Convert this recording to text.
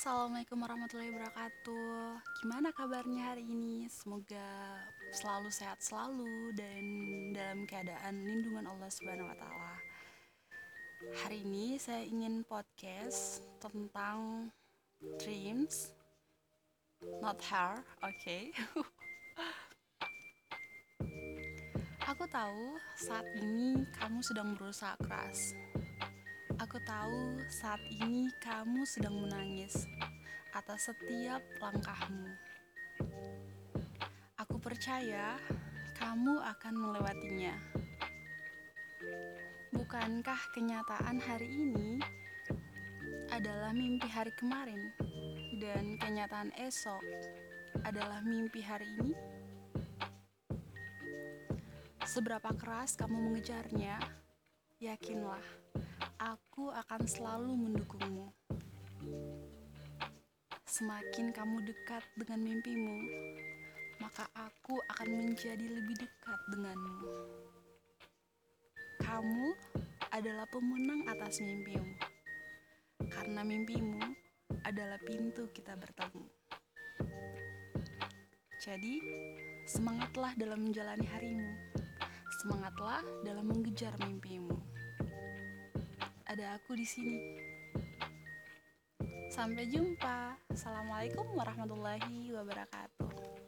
Assalamualaikum warahmatullahi wabarakatuh. Gimana kabarnya hari ini? Semoga selalu sehat selalu dan dalam keadaan lindungan Allah Subhanahu wa taala. Hari ini saya ingin podcast tentang dreams not her. Oke. Okay. Aku tahu saat ini kamu sedang berusaha keras tahu saat ini kamu sedang menangis atas setiap langkahmu. Aku percaya kamu akan melewatinya. Bukankah kenyataan hari ini adalah mimpi hari kemarin, dan kenyataan esok adalah mimpi hari ini? Seberapa keras kamu mengejarnya, yakinlah aku akan selalu mendukungmu. Semakin kamu dekat dengan mimpimu, maka aku akan menjadi lebih dekat denganmu. Kamu adalah pemenang atas mimpimu, karena mimpimu adalah pintu kita bertemu. Jadi, semangatlah dalam menjalani harimu. Semangatlah dalam mengejar mimpimu ada aku di sini. Sampai jumpa. Assalamualaikum warahmatullahi wabarakatuh.